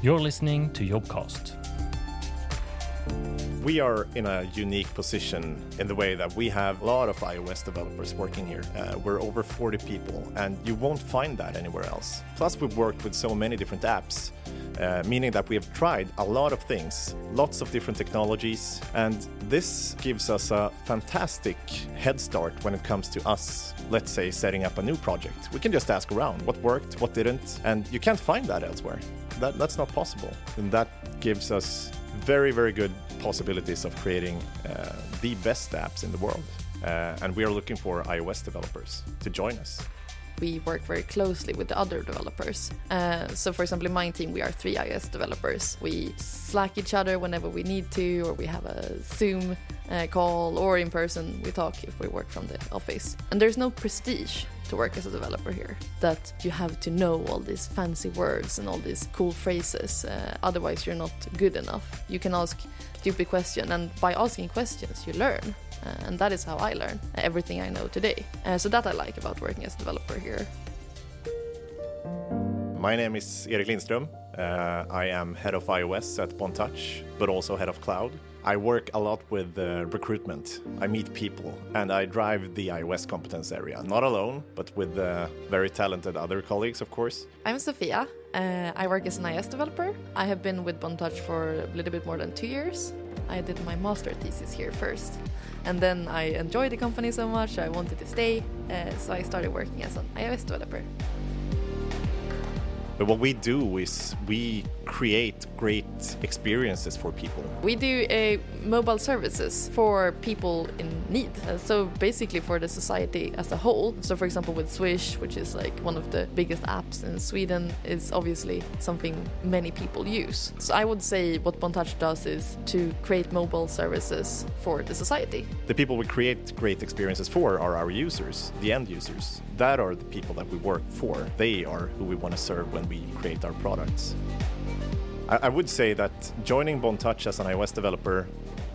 You're listening to Jobcast. We are in a unique position in the way that we have a lot of iOS developers working here. Uh, we're over 40 people, and you won't find that anywhere else. Plus, we've worked with so many different apps, uh, meaning that we have tried a lot of things, lots of different technologies, and this gives us a fantastic head start when it comes to us, let's say, setting up a new project. We can just ask around what worked, what didn't, and you can't find that elsewhere. That, that's not possible. And that gives us very, very good possibilities of creating uh, the best apps in the world. Uh, and we are looking for iOS developers to join us. We work very closely with the other developers. Uh, so, for example, in my team, we are three iOS developers. We Slack each other whenever we need to, or we have a Zoom uh, call, or in person we talk if we work from the office. And there's no prestige to work as a developer here. That you have to know all these fancy words and all these cool phrases. Uh, otherwise, you're not good enough. You can ask stupid questions, and by asking questions, you learn. Uh, and that is how I learn everything I know today. Uh, so that I like about working as a developer here. My name is Erik Lindström. Uh, I am head of iOS at Bontouch, but also head of cloud. I work a lot with uh, recruitment. I meet people and I drive the iOS competence area, not alone, but with uh, very talented other colleagues, of course. I'm Sofia. Uh, I work as an iOS developer. I have been with Bontouch for a little bit more than two years. I did my master thesis here first. And then I enjoyed the company so much, I wanted to stay, uh, so I started working as an iOS developer. But what we do is we create great experiences for people. We do a mobile services for people in need. Uh, so basically for the society as a whole. So for example with Swish, which is like one of the biggest apps in Sweden, is obviously something many people use. So I would say what Bontouch does is to create mobile services for the society. The people we create great experiences for are our users, the end users. That are the people that we work for. They are who we want to serve when we create our products. I, I would say that joining Bontouch as an iOS developer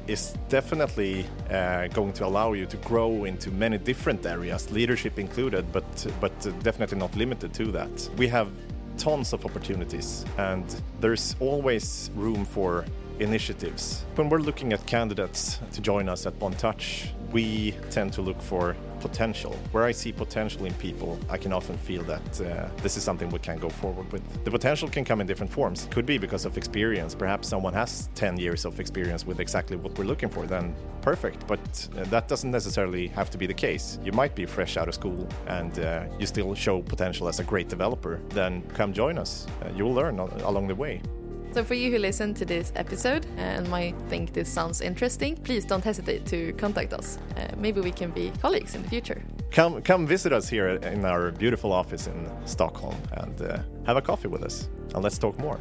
is definitely uh, going to allow you to grow into many different areas, leadership included, but but definitely not limited to that. We have tons of opportunities, and there's always room for initiatives. When we're looking at candidates to join us at Bontouch, we tend to look for potential. Where I see potential in people, I can often feel that uh, this is something we can go forward with. The potential can come in different forms. It could be because of experience. Perhaps someone has 10 years of experience with exactly what we're looking for, then perfect. But uh, that doesn't necessarily have to be the case. You might be fresh out of school and uh, you still show potential as a great developer, then come join us. Uh, you'll learn along the way. So, for you who listen to this episode and might think this sounds interesting, please don't hesitate to contact us. Uh, maybe we can be colleagues in the future. Come, come visit us here in our beautiful office in Stockholm and uh, have a coffee with us, and let's talk more.